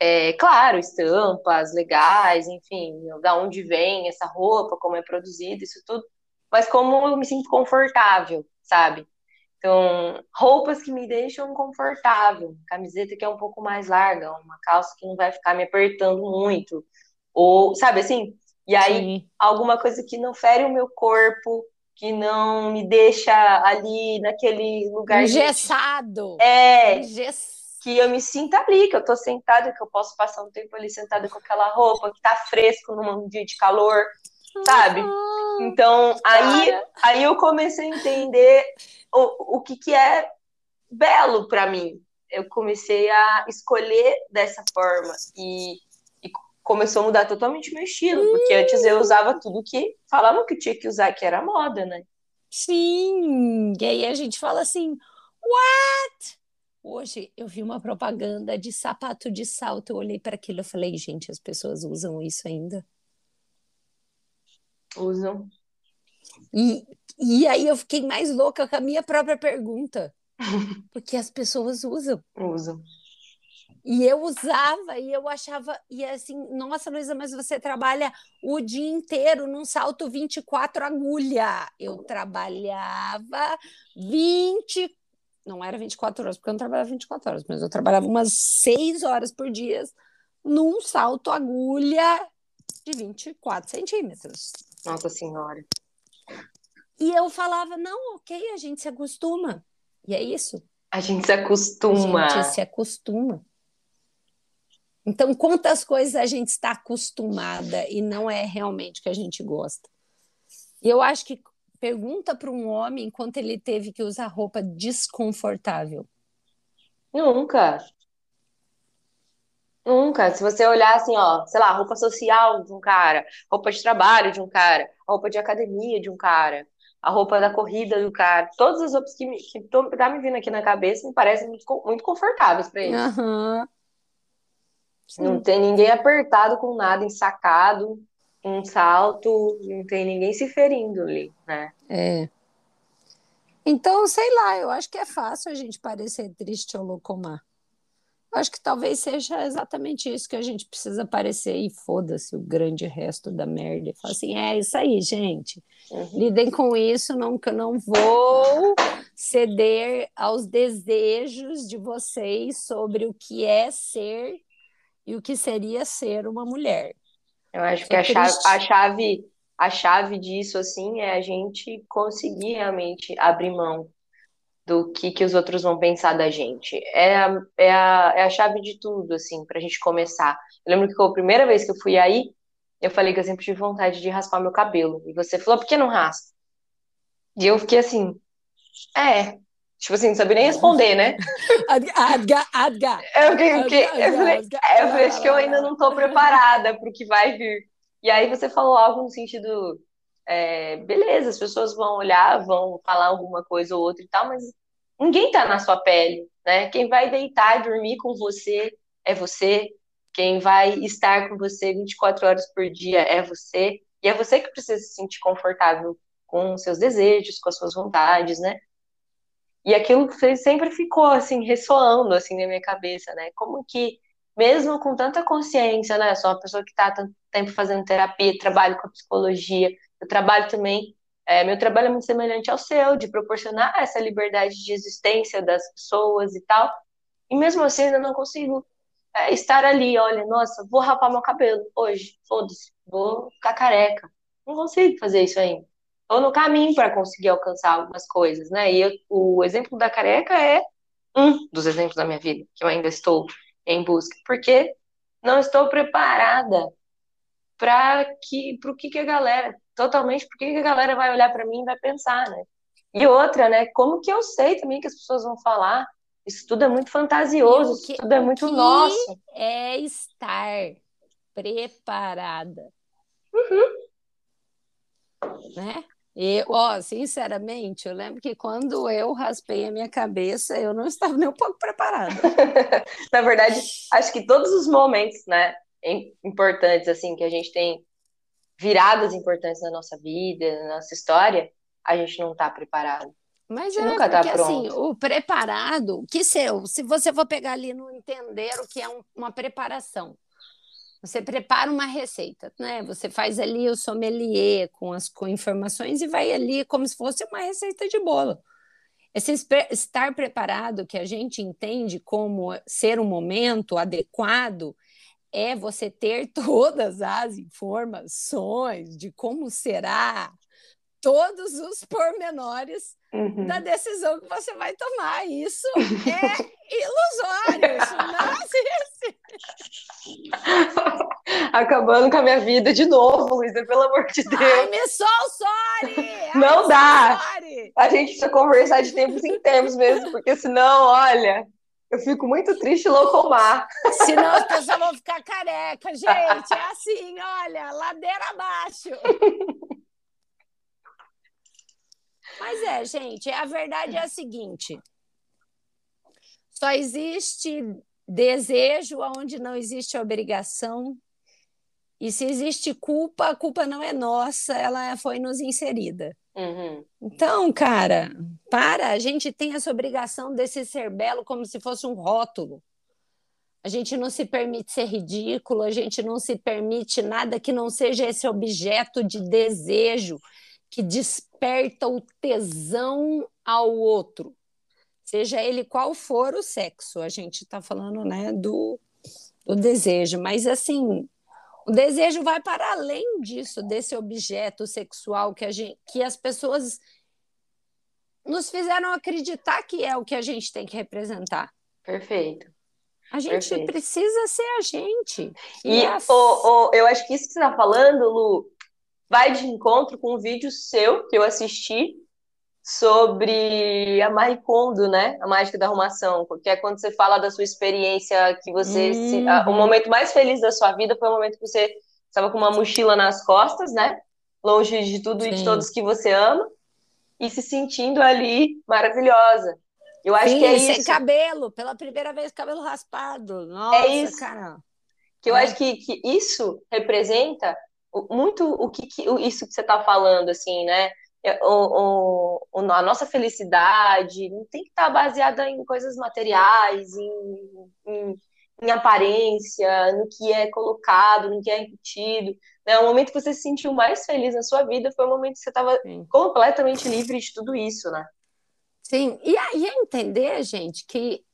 É, claro, estampas legais, enfim, da onde vem essa roupa, como é produzida, isso tudo, mas como eu me sinto confortável, sabe? Então, roupas que me deixam confortável, camiseta que é um pouco mais larga, uma calça que não vai ficar me apertando muito, ou, sabe assim? E aí, Sim. alguma coisa que não fere o meu corpo, que não me deixa ali naquele lugar. Engessado. De... É. Engessado. que eu me sinta ali, que eu tô sentada, que eu posso passar um tempo ali sentada com aquela roupa, que tá fresco num dia de calor, sabe? Então, aí, aí eu comecei a entender o, o que, que é belo para mim. Eu comecei a escolher dessa forma e, e, começou a mudar totalmente meu estilo, porque antes eu usava tudo que falavam que tinha que usar, que era moda, né? Sim, e aí a gente fala assim, what? Hoje eu vi uma propaganda de sapato de salto, eu olhei para aquilo e falei, gente, as pessoas usam isso ainda? Usam. E, e aí eu fiquei mais louca com a minha própria pergunta. Porque as pessoas usam. Usam. E eu usava e eu achava, e assim, nossa, Luísa, mas você trabalha o dia inteiro num salto 24 agulha. Eu trabalhava 20, não era 24 horas, porque eu não trabalhava 24 horas, mas eu trabalhava umas 6 horas por dia num salto agulha de 24 centímetros. Nossa Senhora. E eu falava, não, ok, a gente se acostuma. E é isso. A gente se acostuma. A gente se acostuma. Então, quantas coisas a gente está acostumada e não é realmente que a gente gosta? E eu acho que pergunta para um homem quanto ele teve que usar roupa desconfortável. Nunca. Nunca. Se você olhar assim, ó, sei lá, roupa social de um cara, roupa de trabalho de um cara, roupa de academia de um cara, a roupa da corrida do cara, todas as roupas que, me, que tô, tá me vindo aqui na cabeça me parecem muito, muito confortáveis para ele. Uhum. Não tem ninguém apertado com nada, ensacado, um salto, não tem ninguém se ferindo ali, né? É. Então, sei lá, eu acho que é fácil a gente parecer triste ou loucomar. Eu acho que talvez seja exatamente isso que a gente precisa parecer e foda-se o grande resto da merda. Fala assim, é isso aí, gente. Uhum. Lidem com isso, eu não vou ceder aos desejos de vocês sobre o que é ser e o que seria ser uma mulher. Eu acho que a chave, a chave, a chave disso assim é a gente conseguir realmente abrir mão do que, que os outros vão pensar da gente. É a, é a, é a chave de tudo, assim, pra gente começar. Eu lembro que a primeira vez que eu fui aí, eu falei que eu sempre tive vontade de raspar meu cabelo. E você falou, por que não raspa? E eu fiquei assim, é, Tipo assim, não sabia nem responder, né? Adga, adga. Eu, fiquei, eu, falei, eu falei, acho que eu ainda não estou preparada para o que vai vir. E aí você falou algo no sentido, é, beleza, as pessoas vão olhar, vão falar alguma coisa ou outra e tal, mas ninguém está na sua pele, né? Quem vai deitar e dormir com você é você. Quem vai estar com você 24 horas por dia é você. E é você que precisa se sentir confortável com seus desejos, com as suas vontades, né? E aquilo sempre ficou assim ressoando assim na minha cabeça, né? Como que mesmo com tanta consciência, né? Sou uma pessoa que está tanto tempo fazendo terapia, trabalho com a psicologia, eu trabalho também, é, meu trabalho é muito semelhante ao seu, de proporcionar essa liberdade de existência das pessoas e tal. E mesmo assim, ainda não consigo é, estar ali, olha, nossa, vou rapar meu cabelo hoje, foda-se, vou ficar careca. Não consigo fazer isso ainda estou no caminho para conseguir alcançar algumas coisas, né? E eu, o exemplo da careca é um dos exemplos da minha vida, que eu ainda estou em busca, porque não estou preparada para que o que, que a galera totalmente porque que a galera vai olhar para mim e vai pensar, né? E outra, né? Como que eu sei também que as pessoas vão falar? Isso tudo é muito fantasioso, que, isso tudo é muito nosso. É estar preparada. Uhum. Né? E, ó, sinceramente, eu lembro que quando eu raspei a minha cabeça, eu não estava nem um pouco preparada. Na verdade, acho que todos os momentos, né, importantes, assim, que a gente tem viradas importantes na nossa vida, na nossa história, a gente não está preparado. Mas é, nunca tá porque, tá assim, o preparado, que seu, se você for pegar ali no entender o que é um, uma preparação, você prepara uma receita, né? Você faz ali o sommelier com as com informações e vai ali como se fosse uma receita de bolo. Esse estar preparado que a gente entende como ser um momento adequado é você ter todas as informações de como será todos os pormenores uhum. da decisão que você vai tomar. Isso é ilusório, isso não existe. Acabando com a minha vida de novo, Luísa, pelo amor de Deus. Ai, me sorry. Não dá! Sorry. A gente precisa conversar de tempos em tempos mesmo, porque senão, olha, eu fico muito triste loucomar. Senão as pessoas vão ficar careca, gente. É assim, olha, ladeira abaixo. Mas é, gente, a verdade é a seguinte: só existe desejo onde não existe obrigação. E se existe culpa, a culpa não é nossa, ela foi nos inserida. Uhum. Então, cara, para, a gente tem essa obrigação desse ser belo como se fosse um rótulo. A gente não se permite ser ridículo, a gente não se permite nada que não seja esse objeto de desejo que desperta o tesão ao outro, seja ele qual for o sexo. A gente está falando né, do, do desejo, mas assim, o desejo vai para além disso, desse objeto sexual que, a gente, que as pessoas nos fizeram acreditar que é o que a gente tem que representar. Perfeito. A gente Perfeito. precisa ser a gente. E, e as... o, o, eu acho que isso que você está falando, Lu, vai de encontro com um vídeo seu que eu assisti sobre a Marie Kondo, né? A mágica da arrumação, que é quando você fala da sua experiência, que você uhum. se, a, o momento mais feliz da sua vida foi o momento que você estava com uma mochila nas costas, né? Longe de tudo Sim. e de todos que você ama e se sentindo ali maravilhosa. Eu acho Sim, que é sem isso. cabelo, pela primeira vez cabelo raspado. Nossa, é isso. cara. Que eu é. acho que, que isso representa muito o que, que isso que você está falando, assim, né? É, o, o, a nossa felicidade não tem que estar baseada em coisas materiais, em, em, em, aparência, no que é colocado, no que é repetido. Né? O momento que você se sentiu mais feliz na sua vida foi o momento que você estava completamente livre de tudo isso, né? Sim, e aí é entender, gente, que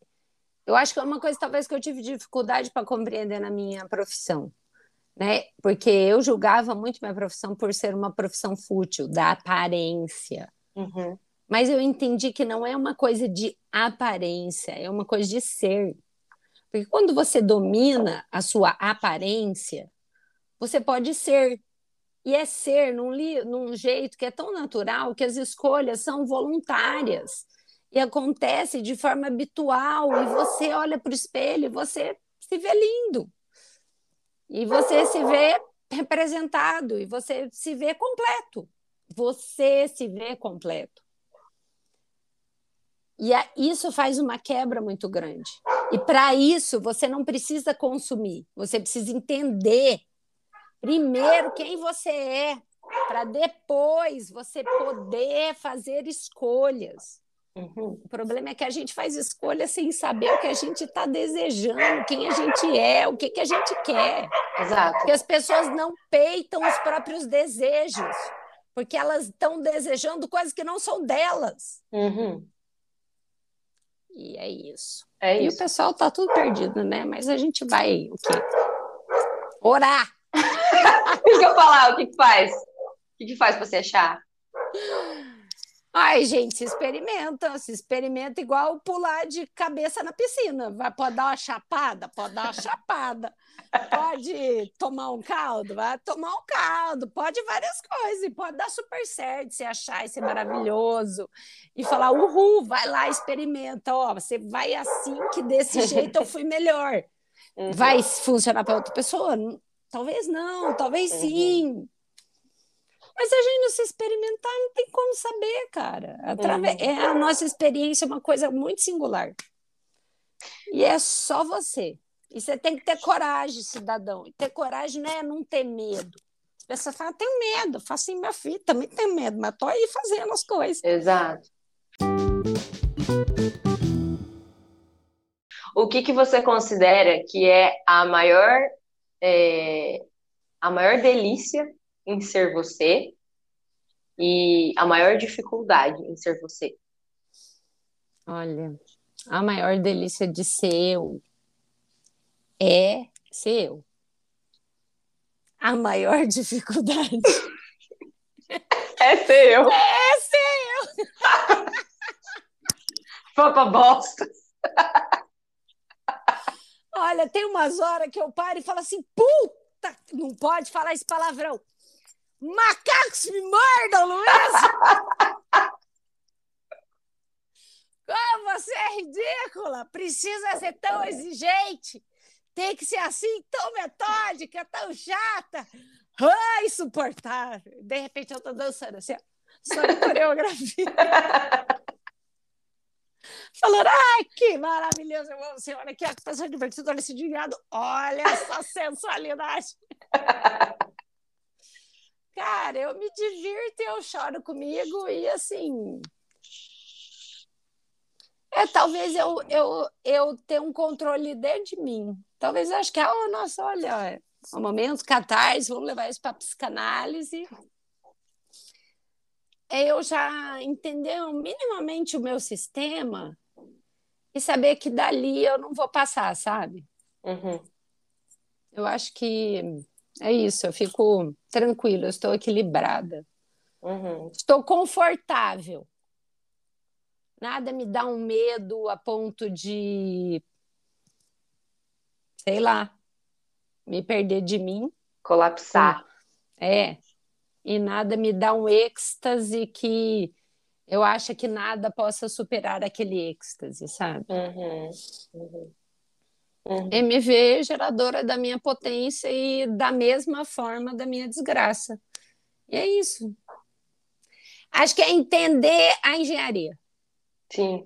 eu acho que é uma coisa talvez que eu tive dificuldade para compreender na minha profissão né? Porque eu julgava muito minha profissão por ser uma profissão fútil, da aparência. Uhum. Mas eu entendi que não é uma coisa de aparência, é uma coisa de ser. Porque quando você domina a sua aparência, você pode ser. E é ser num, num jeito que é tão natural que as escolhas são voluntárias. E acontece de forma habitual. E você olha para o espelho e você se vê lindo. E você se vê representado e você se vê completo. Você se vê completo. E isso faz uma quebra muito grande. E para isso, você não precisa consumir, você precisa entender primeiro quem você é, para depois você poder fazer escolhas. Uhum. O problema é que a gente faz escolha sem saber o que a gente está desejando, quem a gente é, o que, que a gente quer. Exato. Porque as pessoas não peitam os próprios desejos, porque elas estão desejando coisas que não são delas. Uhum. E é isso. É e isso. o pessoal tá tudo perdido, né? Mas a gente vai o quê? Orar. o que, que eu falar? O que, que faz? O que, que faz para você achar? Ai, gente, se experimenta, se experimenta igual pular de cabeça na piscina. Vai, pode dar uma chapada? Pode dar uma chapada. Pode tomar um caldo? Vai tomar um caldo. Pode várias coisas. Pode dar super certo, se achar e ser maravilhoso. E falar, uhul, vai lá, experimenta. Ó, você vai assim, que desse jeito eu fui melhor. Uhum. Vai funcionar para outra pessoa? Talvez não, talvez uhum. Mas a gente não se experimentar, não tem como saber, cara. Através, é, a nossa experiência é uma coisa muito singular. E é só você. E você tem que ter coragem, cidadão. E ter coragem não é não ter medo. As pessoas falam, tenho medo, faço assim, minha filha, também tenho medo, mas tô aí fazendo as coisas. Exato. O que, que você considera que é a maior, é, a maior delícia em ser você e a maior dificuldade em ser você? Olha, a maior delícia de ser eu é ser eu. A maior dificuldade é ser eu. É ser eu. Pra bosta. Olha, tem umas horas que eu paro e falo assim, puta não pode falar esse palavrão. Macacos me mordam, Luísa! Como você é ridícula! Precisa ser tão exigente! Tem que ser assim, tão metódica, tão chata! Ah, insuportável! De repente eu tô dançando assim, só de coreografia. Falando, ai, que maravilhoso! Você olha aqui, a pessoa divertida, olha esse desviado, olha essa sensualidade! Cara, eu me divirto e eu choro comigo e assim. É, talvez eu, eu, eu tenha um controle dentro de mim. Talvez acho que, ah, nossa, olha, é um momento, catarse, vamos levar isso para psicanálise. É eu já entender minimamente o meu sistema e saber que dali eu não vou passar, sabe? Uhum. Eu acho que é isso, eu fico tranquila, eu estou equilibrada. Uhum. Estou confortável. Nada me dá um medo a ponto de, sei lá, me perder de mim. Colapsar. É. E nada me dá um êxtase que eu acho que nada possa superar aquele êxtase, sabe? Uhum. Uhum. Uhum. MV geradora da minha potência e da mesma forma da minha desgraça. E é isso. Acho que é entender a engenharia. Sim.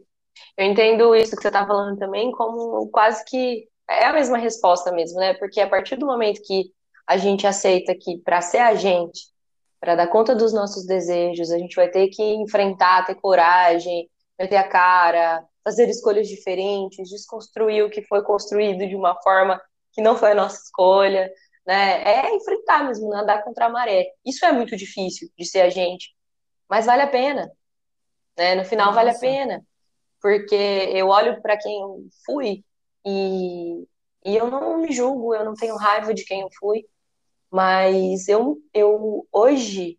Eu entendo isso que você está falando também como quase que é a mesma resposta mesmo, né? Porque a partir do momento que a gente aceita que para ser a gente, para dar conta dos nossos desejos, a gente vai ter que enfrentar, ter coragem, meter a cara, fazer escolhas diferentes, desconstruir o que foi construído de uma forma que não foi a nossa escolha, né? É enfrentar mesmo, nadar contra a maré. Isso é muito difícil de ser a gente, mas vale a pena, né? No final nossa. vale a pena, porque eu olho para quem eu fui e, e eu não me julgo, eu não tenho raiva de quem eu fui, mas eu, eu hoje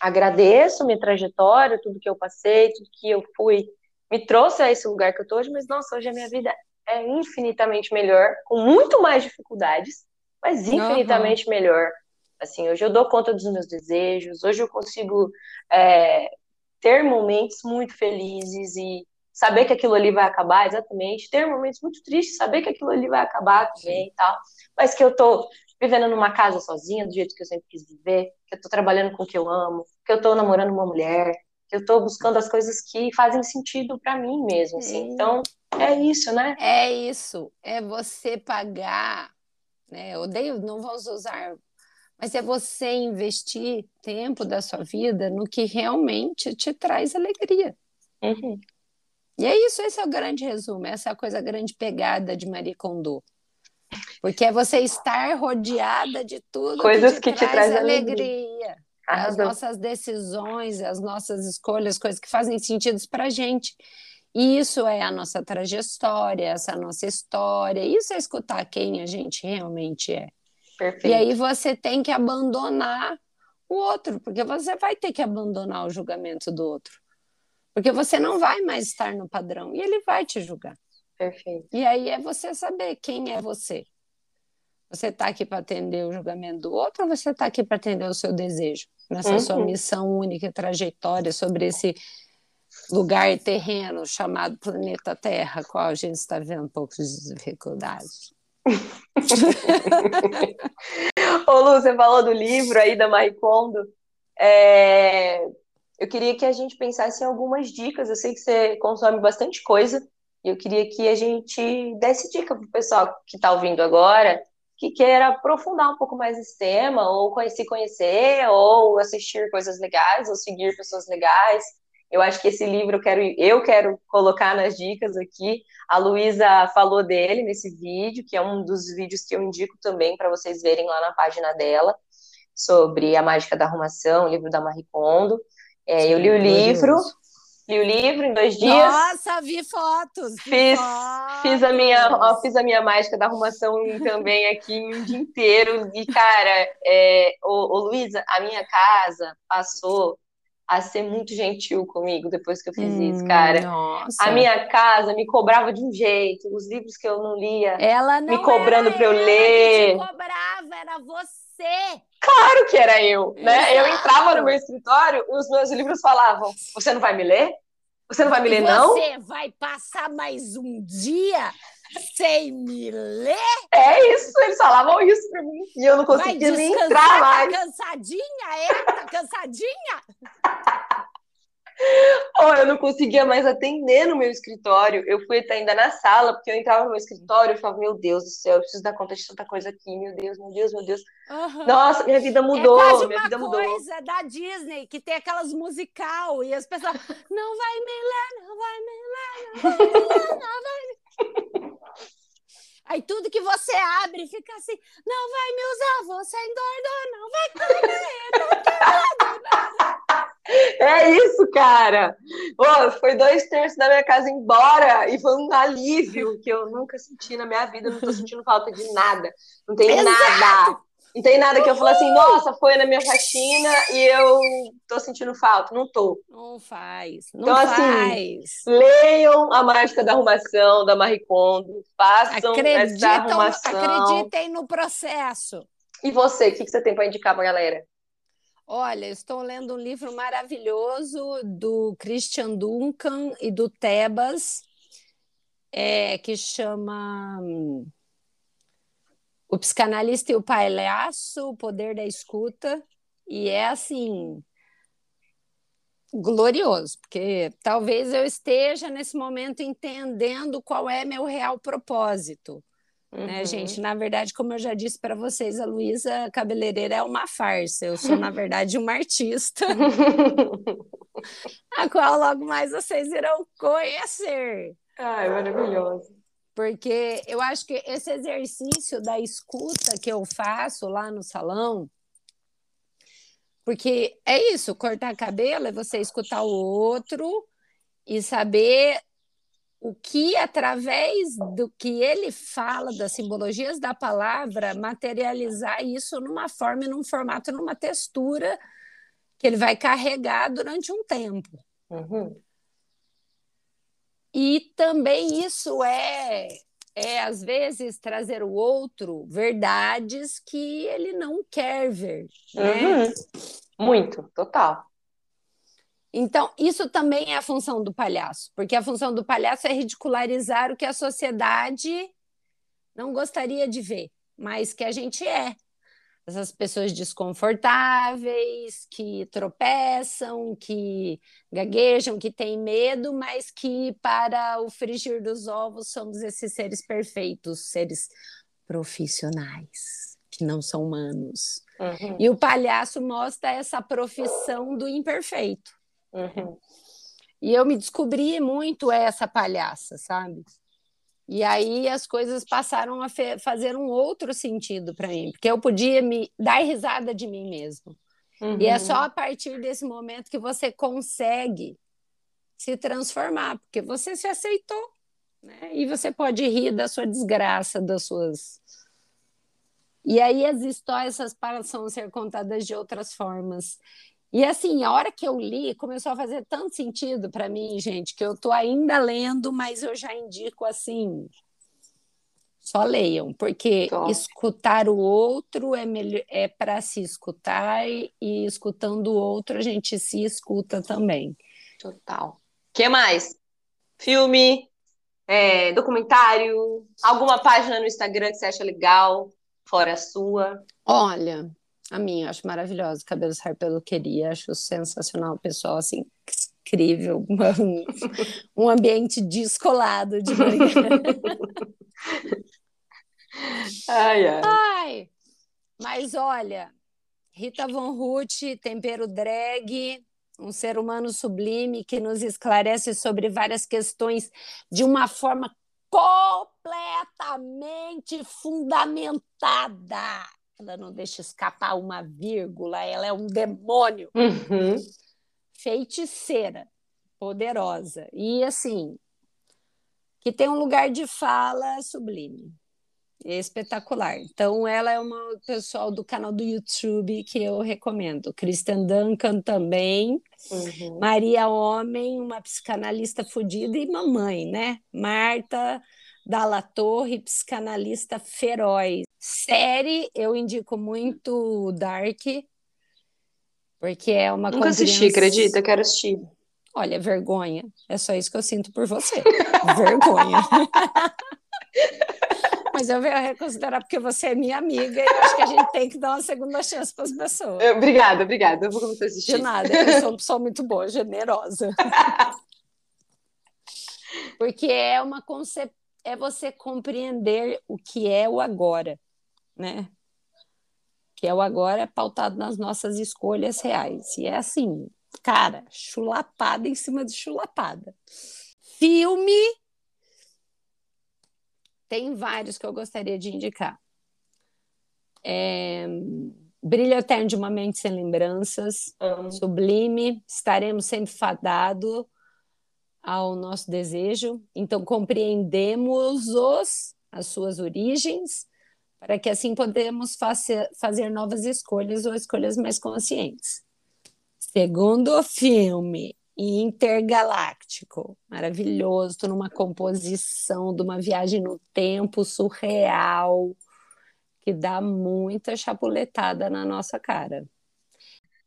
agradeço minha trajetória, tudo que eu passei, tudo que eu fui me trouxe a esse lugar que eu tô hoje, mas nossa, hoje a minha vida é infinitamente melhor, com muito mais dificuldades, mas infinitamente uhum. melhor. Assim, hoje eu dou conta dos meus desejos, hoje eu consigo é, ter momentos muito felizes e saber que aquilo ali vai acabar, exatamente, ter momentos muito tristes, saber que aquilo ali vai acabar também e tal, mas que eu tô vivendo numa casa sozinha, do jeito que eu sempre quis viver, que eu tô trabalhando com o que eu amo, que eu tô namorando uma mulher, eu estou buscando as coisas que fazem sentido para mim mesmo, assim. Então, é isso, né? É isso. É você pagar, né? Eu odeio, não vamos usar, mas é você investir tempo da sua vida no que realmente te traz alegria. Uhum. E é isso, esse é o grande resumo, essa é a coisa a grande pegada de Marie Kondo. Porque é você estar rodeada de tudo coisas que te, que traz, te traz alegria. alegria. As nossas decisões, as nossas escolhas, coisas que fazem sentido para a gente. E isso é a nossa trajetória, essa nossa história. Isso é escutar quem a gente realmente é. Perfeito. E aí você tem que abandonar o outro, porque você vai ter que abandonar o julgamento do outro. Porque você não vai mais estar no padrão e ele vai te julgar. Perfeito. E aí é você saber quem é você. Você está aqui para atender o julgamento do outro ou você está aqui para atender o seu desejo? Nessa uhum. sua missão única, trajetória sobre esse lugar terreno chamado planeta Terra, qual a gente está vendo um pouco de dificuldades. Ô Lu, você falou do livro aí da Marie Kondo. É... Eu queria que a gente pensasse em algumas dicas. Eu sei que você consome bastante coisa e eu queria que a gente desse dica para o pessoal que está ouvindo agora que queira aprofundar um pouco mais esse tema, ou se conhecer, ou assistir coisas legais, ou seguir pessoas legais. Eu acho que esse livro eu quero, eu quero colocar nas dicas aqui. A Luísa falou dele nesse vídeo, que é um dos vídeos que eu indico também para vocês verem lá na página dela, sobre a mágica da arrumação, o livro da Marie Kondo. É, eu li o livro, li o livro em dois dias. Nossa, vi fotos! Vi fiz, fotos. fiz, a minha, ó, fiz a minha mágica da arrumação também aqui em um dia inteiro. E, cara, é, ô, ô Luísa, a minha casa passou a ser muito gentil comigo depois que eu fiz hum, isso, cara. Nossa. A minha casa me cobrava de um jeito, os livros que eu não lia ela não me cobrando para eu ler. te cobrava, era você você! Claro que era eu, né? Eu entrava no meu escritório e os meus livros falavam: Você não vai me ler? Você não vai me ler, não? Você vai passar mais um dia sem me ler? É isso, eles falavam isso pra mim. E eu não conseguia nem entrar tá mais. Tá cansadinha, é? Tá cansadinha? Oh, eu não conseguia mais atender no meu escritório. Eu fui até ainda na sala, porque eu entrava no meu escritório e falava, meu Deus do céu, eu preciso dar conta de tanta coisa aqui, meu Deus, meu Deus, meu Deus. Uhum. Nossa, minha vida mudou, é quase minha uma vida mudou. coisa da Disney, que tem aquelas musical, e as pessoas, não vai me ler, não vai me ler, não vai me ler, não vai me Aí tudo que você abre fica assim, não vai me usar, você engordou, não vai comer, não tem nada. É isso, cara. Oh, foi dois terços da minha casa embora e foi um alívio que eu nunca senti na minha vida. Não tô sentindo falta de nada. Não tem Exato. nada. Não tem nada que eu falo assim, nossa, foi na minha faxina e eu tô sentindo falta. Não tô. Não faz, não Então, assim, faz. Leiam a mágica da arrumação da Marie Kondo. Façam essa arrumação. acreditem no processo. E você, o que, que você tem para indicar pra galera? Olha, estou lendo um livro maravilhoso do Christian Duncan e do Tebas, é, que chama O Psicanalista e o Palhaço, O Poder da Escuta, e é assim glorioso, porque talvez eu esteja nesse momento entendendo qual é meu real propósito. Uhum. Né, gente? Na verdade, como eu já disse para vocês, a Luísa Cabeleireira é uma farsa. Eu sou, na verdade, uma artista, a qual logo mais vocês irão conhecer. Ai, maravilhoso. Porque eu acho que esse exercício da escuta que eu faço lá no salão, porque é isso, cortar cabelo é você escutar o outro e saber o que, através do que ele fala, das simbologias da palavra, materializar isso numa forma, num formato, numa textura que ele vai carregar durante um tempo. Uhum. E também isso é, é, às vezes, trazer o outro verdades que ele não quer ver. Né? Uhum. Muito, total. Então, isso também é a função do palhaço, porque a função do palhaço é ridicularizar o que a sociedade não gostaria de ver, mas que a gente é. Essas pessoas desconfortáveis, que tropeçam, que gaguejam, que têm medo, mas que, para o frigir dos ovos, somos esses seres perfeitos, seres profissionais, que não são humanos. Uhum. E o palhaço mostra essa profissão do imperfeito. Uhum. E eu me descobri muito essa palhaça, sabe? E aí as coisas passaram a fazer um outro sentido para mim, porque eu podia me dar risada de mim mesmo. Uhum. E é só a partir desse momento que você consegue se transformar, porque você se aceitou, né? E você pode rir da sua desgraça, das suas. E aí as histórias passam a ser contadas de outras formas. E assim, a hora que eu li, começou a fazer tanto sentido para mim, gente, que eu estou ainda lendo, mas eu já indico assim, só leiam, porque Top. escutar o outro é, melhor, é para se escutar e escutando o outro a gente se escuta também. Total. que mais? Filme, é, documentário, alguma página no Instagram que você acha legal, fora a sua? Olha, a minha, acho maravilhosa. Cabelos Hair Peluqueria, acho sensacional. Pessoal, assim, incrível. Um, um ambiente descolado de manhã. ai, ai. ai, mas olha, Rita Von Ruth, Tempero Drag, um ser humano sublime que nos esclarece sobre várias questões de uma forma completamente fundamentada ela não deixa escapar uma vírgula, ela é um demônio. Uhum. Feiticeira, poderosa. E assim, que tem um lugar de fala sublime. É espetacular. Então, ela é uma pessoal do canal do YouTube que eu recomendo. Christian Duncan também. Uhum. Maria Homem, uma psicanalista fodida e mamãe, né? Marta Dalla Torre, psicanalista feroz. Série, eu indico muito Dark, porque é uma Nunca assisti, acredita? Quero assistir. Olha, vergonha. É só isso que eu sinto por você. vergonha. Mas eu venho a reconsiderar porque você é minha amiga e eu acho que a gente tem que dar uma segunda chance para as pessoas. Obrigada, obrigada. Eu vou começar a assistir. De nada, eu sou uma pessoa muito boa, generosa. porque é uma concepção, é você compreender o que é o agora né? Que é o agora pautado nas nossas escolhas reais. E é assim, cara, chulapada em cima de chulapada. Filme. Tem vários que eu gostaria de indicar. É... Brilho Eterno de uma Mente Sem Lembranças, uhum. Sublime, Estaremos Sempre Fadado ao nosso desejo. Então, compreendemos os, as suas origens para que assim podemos fazer, fazer novas escolhas ou escolhas mais conscientes. Segundo filme, intergaláctico, maravilhoso, numa composição de uma viagem no tempo surreal, que dá muita chapuletada na nossa cara.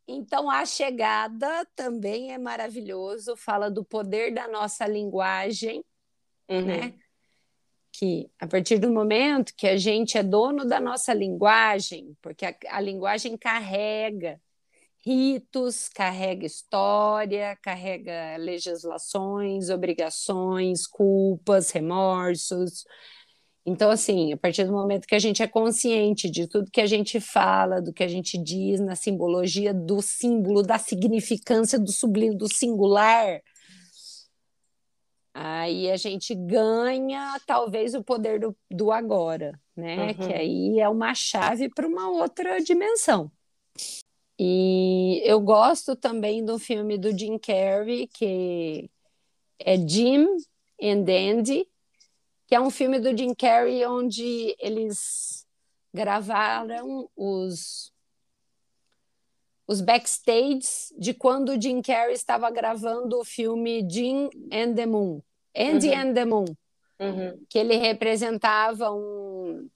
Então, a chegada também é maravilhoso, fala do poder da nossa linguagem, uhum. né? Que a partir do momento que a gente é dono da nossa linguagem, porque a, a linguagem carrega ritos, carrega história, carrega legislações, obrigações, culpas, remorsos. Então, assim, a partir do momento que a gente é consciente de tudo que a gente fala, do que a gente diz, na simbologia do símbolo, da significância do sublime, do singular, Aí a gente ganha talvez o poder do, do agora, né? Uhum. Que aí é uma chave para uma outra dimensão. E eu gosto também do filme do Jim Carrey, que é Jim and Andy, que é um filme do Jim Carrey onde eles gravaram os os backstage de quando o Jim Carrey estava gravando o filme Jim and the Moon, Andy uhum. and the Moon, uhum. que ele representava um,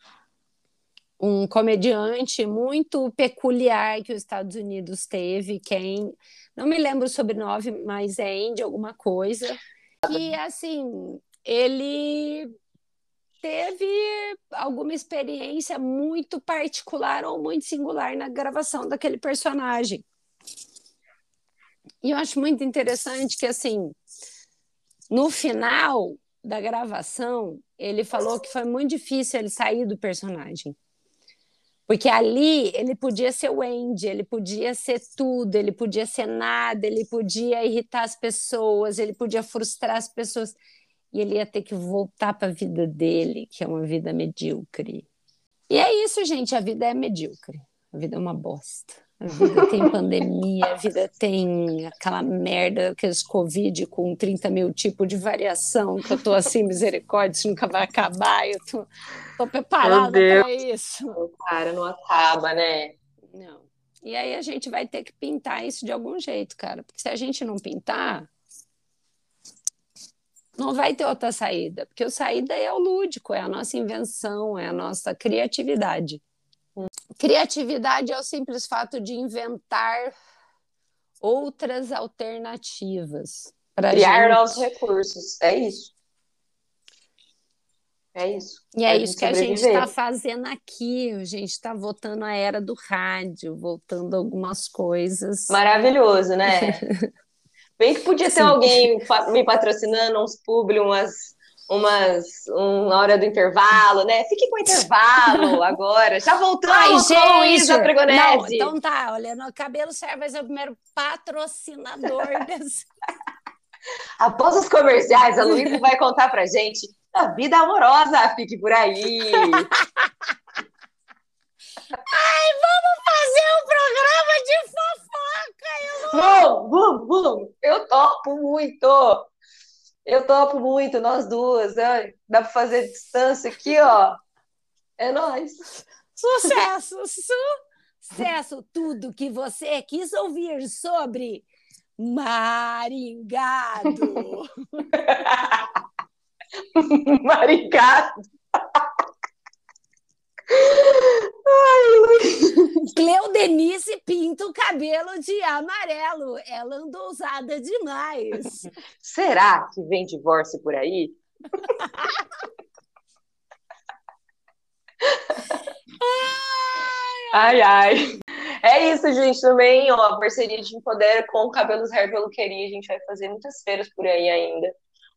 um comediante muito peculiar que os Estados Unidos teve, quem não me lembro o sobrenome, mas é Andy alguma coisa, que assim ele teve alguma experiência muito particular ou muito singular na gravação daquele personagem. E eu acho muito interessante que, assim, no final da gravação, ele falou que foi muito difícil ele sair do personagem. Porque ali ele podia ser o Andy, ele podia ser tudo, ele podia ser nada, ele podia irritar as pessoas, ele podia frustrar as pessoas e ele ia ter que voltar para a vida dele, que é uma vida medíocre. E é isso, gente, a vida é medíocre. A vida é uma bosta. A vida tem pandemia, a vida tem aquela merda, aqueles Covid com 30 mil tipos de variação, que eu tô assim, misericórdia, isso nunca vai acabar, eu tô, tô preparada para isso. Cara, não acaba, né? Não. E aí a gente vai ter que pintar isso de algum jeito, cara, porque se a gente não pintar, não vai ter outra saída, porque a saída é o lúdico, é a nossa invenção, é a nossa criatividade. Criatividade é o simples fato de inventar outras alternativas. Criar gente. novos recursos, é isso. É isso. E é isso que a gente está fazendo aqui. A gente está voltando à era do rádio, voltando algumas coisas. Maravilhoso, né? Bem que podia ter Sim. alguém me patrocinando, uns publi, umas, umas, uma hora do intervalo, né? Fique com o intervalo agora. Já voltamos Ai, com Isa Pregonese. então tá, olha, no Cabelo Servas é o primeiro patrocinador desse... Após os comerciais, a Luísa vai contar pra gente da vida amorosa. Fique por aí. Ai, vamos fazer um programa de fofoca! Eu Vamos, vamos, vamos! Eu topo muito! Eu topo muito, nós duas. Ai, dá para fazer distância aqui, ó. É nós. Sucesso! Sucesso! Tudo que você quis ouvir sobre Maringado. Maringado. Denise pinta o cabelo de amarelo. Ela andou ousada demais. Será que vem divórcio por aí? ai, ai. É isso, gente. Também, ó, parceria de Empodera com Cabelos Hair Peluqueria. A gente vai fazer muitas feiras por aí ainda.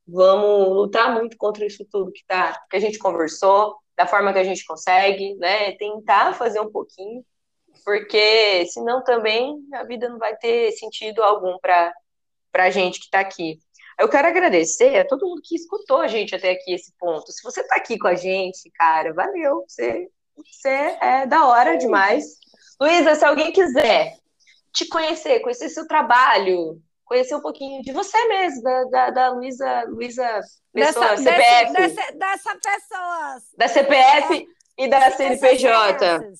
Vamos lutar muito contra isso tudo que, tá, que a gente conversou, da forma que a gente consegue, né? Tentar fazer um pouquinho, porque senão também a vida não vai ter sentido algum para a gente que está aqui. Eu quero agradecer a todo mundo que escutou a gente até aqui esse ponto. Se você está aqui com a gente, cara, valeu. Você, você é da hora demais. Luísa, se alguém quiser te conhecer, conhecer seu trabalho, conhecer um pouquinho de você mesmo, da, da, da Luísa, Luísa Pessoa, dessa, CPF. Dessa, dessa pessoa. Da CPF é, e da CNPJ.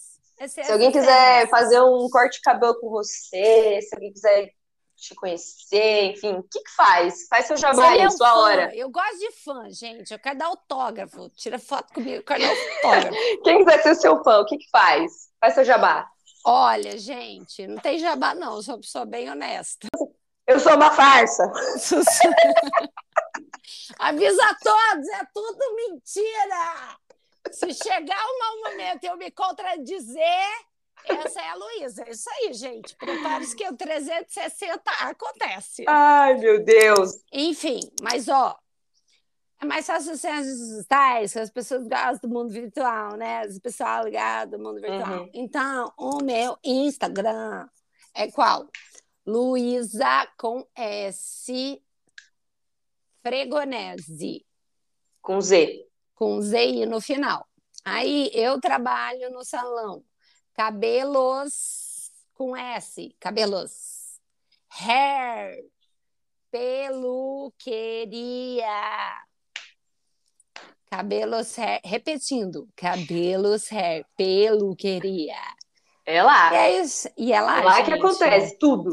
se alguém quiser fazer um corte de cabelo com você, se alguém quiser te conhecer, enfim, o que, que faz? Faz seu jabá aí, sua fã. hora. Eu gosto de fã, gente. Eu quero dar autógrafo. Tira foto comigo, eu quero dar autógrafo. Quem quiser ser seu fã, o que, que faz? Faz seu jabá. Olha, gente, não tem jabá, não. Eu sou uma pessoa bem honesta. Eu sou uma farsa. Avisa a todos, é tudo mentira. Se chegar um momento e eu me contradizer, essa é a Luísa. É isso aí, gente. Prepare-se que o 360 acontece. Ai, meu Deus. Enfim, mas ó, é mais fácil ser as digitais, que as pessoas gostam do mundo virtual, né? As pessoas ligadas do mundo virtual. Uhum. Então, o meu Instagram é qual? Luísa com S Fregonese. Com Z. Com Z no final. Aí eu trabalho no salão. Cabelos com S. Cabelos. Hair. Peluqueria. Cabelos hair. Repetindo. Cabelos hair. Peluqueria. É lá. É isso. E é lá, é lá gente. que acontece tudo.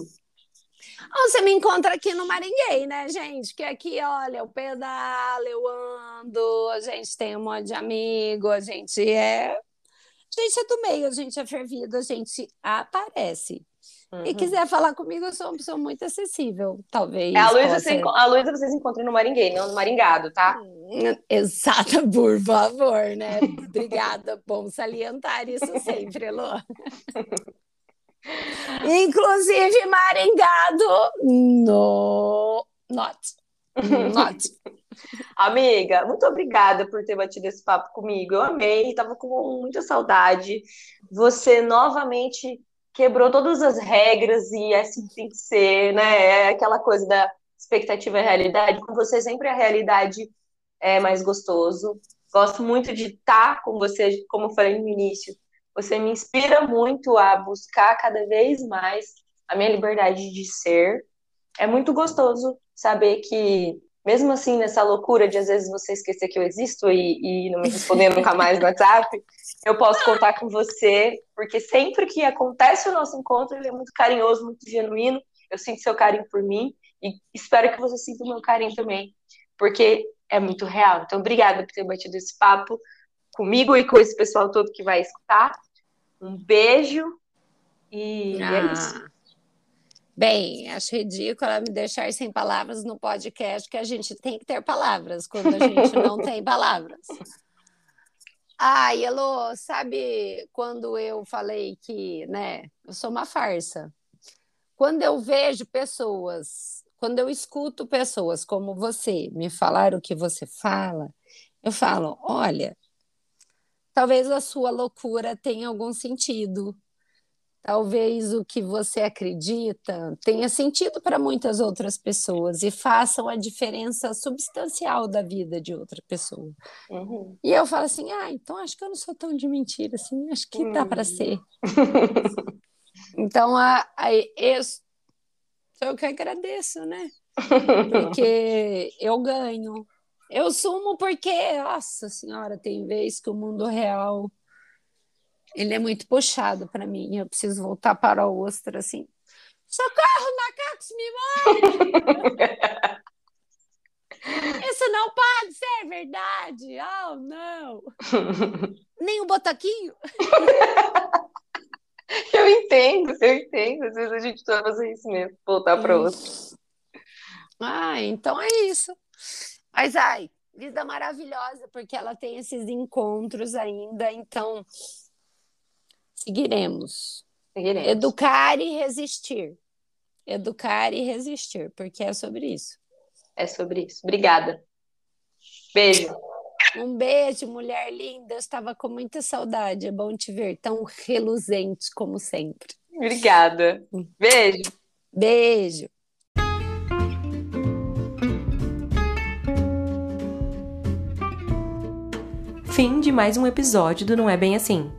Você me encontra aqui no Maringuei, né, gente? Que aqui, olha, eu pedalo, eu ando, a gente tem um monte de amigo, a gente é. A gente é do meio, a gente é fervido, a gente aparece. Uhum. E quiser falar comigo, eu sou uma pessoa muito acessível, talvez. É, a Luísa possa... a Luísa vocês encontram no Maringuei, não no Maringado, tá? Exata, por favor, né? Obrigada, bom salientar isso sempre, Lu. Inclusive Maringado, no not. Not. Amiga, muito obrigada por ter batido esse papo comigo. Eu amei, estava com muita saudade. Você novamente quebrou todas as regras e é assim tem que ser, né? É aquela coisa da expectativa e realidade. Com você sempre a realidade é mais gostoso. Gosto muito de estar com você, como falei no início, você me inspira muito a buscar cada vez mais a minha liberdade de ser. É muito gostoso saber que, mesmo assim, nessa loucura de às vezes você esquecer que eu existo e, e não me responder nunca mais no WhatsApp, eu posso contar com você, porque sempre que acontece o nosso encontro, ele é muito carinhoso, muito genuíno. Eu sinto seu carinho por mim e espero que você sinta o meu carinho também, porque é muito real. Então, obrigada por ter batido esse papo comigo e com esse pessoal todo que vai escutar. Um beijo e é ah. é isso. Bem, acho ridículo me deixar sem palavras no podcast, que a gente tem que ter palavras quando a gente não tem palavras. Ai, Elô, sabe quando eu falei que, né, eu sou uma farsa? Quando eu vejo pessoas, quando eu escuto pessoas como você me falar o que você fala, eu falo, olha, talvez a sua loucura tenha algum sentido. Talvez o que você acredita tenha sentido para muitas outras pessoas e façam a diferença substancial da vida de outra pessoa. Uhum. E eu falo assim: ah, então acho que eu não sou tão de mentira assim, acho que uhum. dá para ser. então, a, a, eu, eu que agradeço, né? Porque eu ganho, eu sumo porque, nossa senhora, tem vez que o mundo real ele é muito puxado para mim. Eu preciso voltar para o ostra assim. Socorro, macacos, me mãe! Isso não pode ser verdade! Oh, não! Nem um botaquinho! Eu entendo, eu entendo. Às vezes a gente precisa fazer isso mesmo, voltar para outro. Ah, então é isso. Mas ai, vida maravilhosa, porque ela tem esses encontros ainda, então seguiremos. Seguiremos. Educar e resistir. Educar e resistir, porque é sobre isso. É sobre isso. Obrigada. Beijo. Um beijo, mulher linda. Eu estava com muita saudade. É bom te ver tão reluzente como sempre. Obrigada. Beijo. Beijo. Fim de mais um episódio do Não É Bem Assim.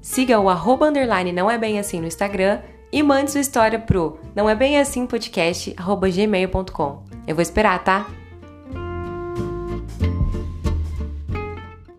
Siga o arroba underline não é bem assim no Instagram e mande sua história pro não é bem assim podcast arroba gmail.com. Eu vou esperar, tá?